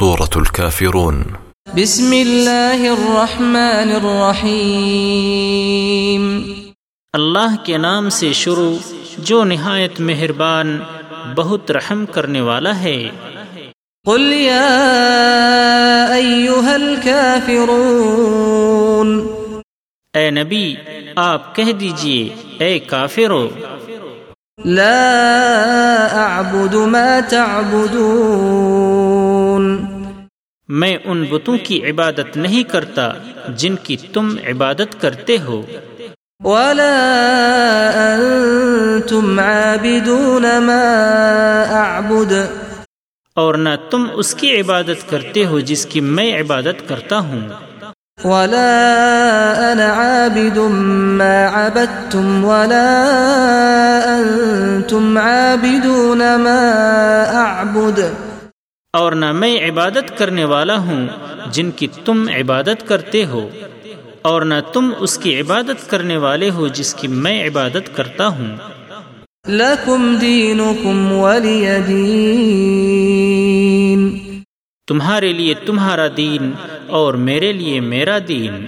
سورة الكافرون. بسم اللہ الرحمن الرحیم. اللہ کے نام سے شروع جو نہایت مہربان بہت رحم کرنے والا ہے۔ قل یا ایوہا الكافرون اے نبی آپ کہہ دیجیے اے کافرو۔ لا اعبد ما تعبدون. میں ان بتوں کی عبادت نہیں کرتا جن کی تم عبادت کرتے ہو۔ ولا انتم عابدون ما اعبد اور نہ تم اس کی عبادت کرتے ہو جس کی میں عبادت کرتا ہوں۔ ولا انا عابد ما عبدتم ولا انتم عابدون ما اعبد اور نہ میں عبادت کرنے والا ہوں جن کی تم عبادت کرتے ہو اور نہ تم اس کی عبادت کرنے والے ہو جس کی میں عبادت کرتا ہوں۔ لکم دینکم ولی دین۔ تمہارے لیے تمہارا دین اور میرے لیے میرا دین۔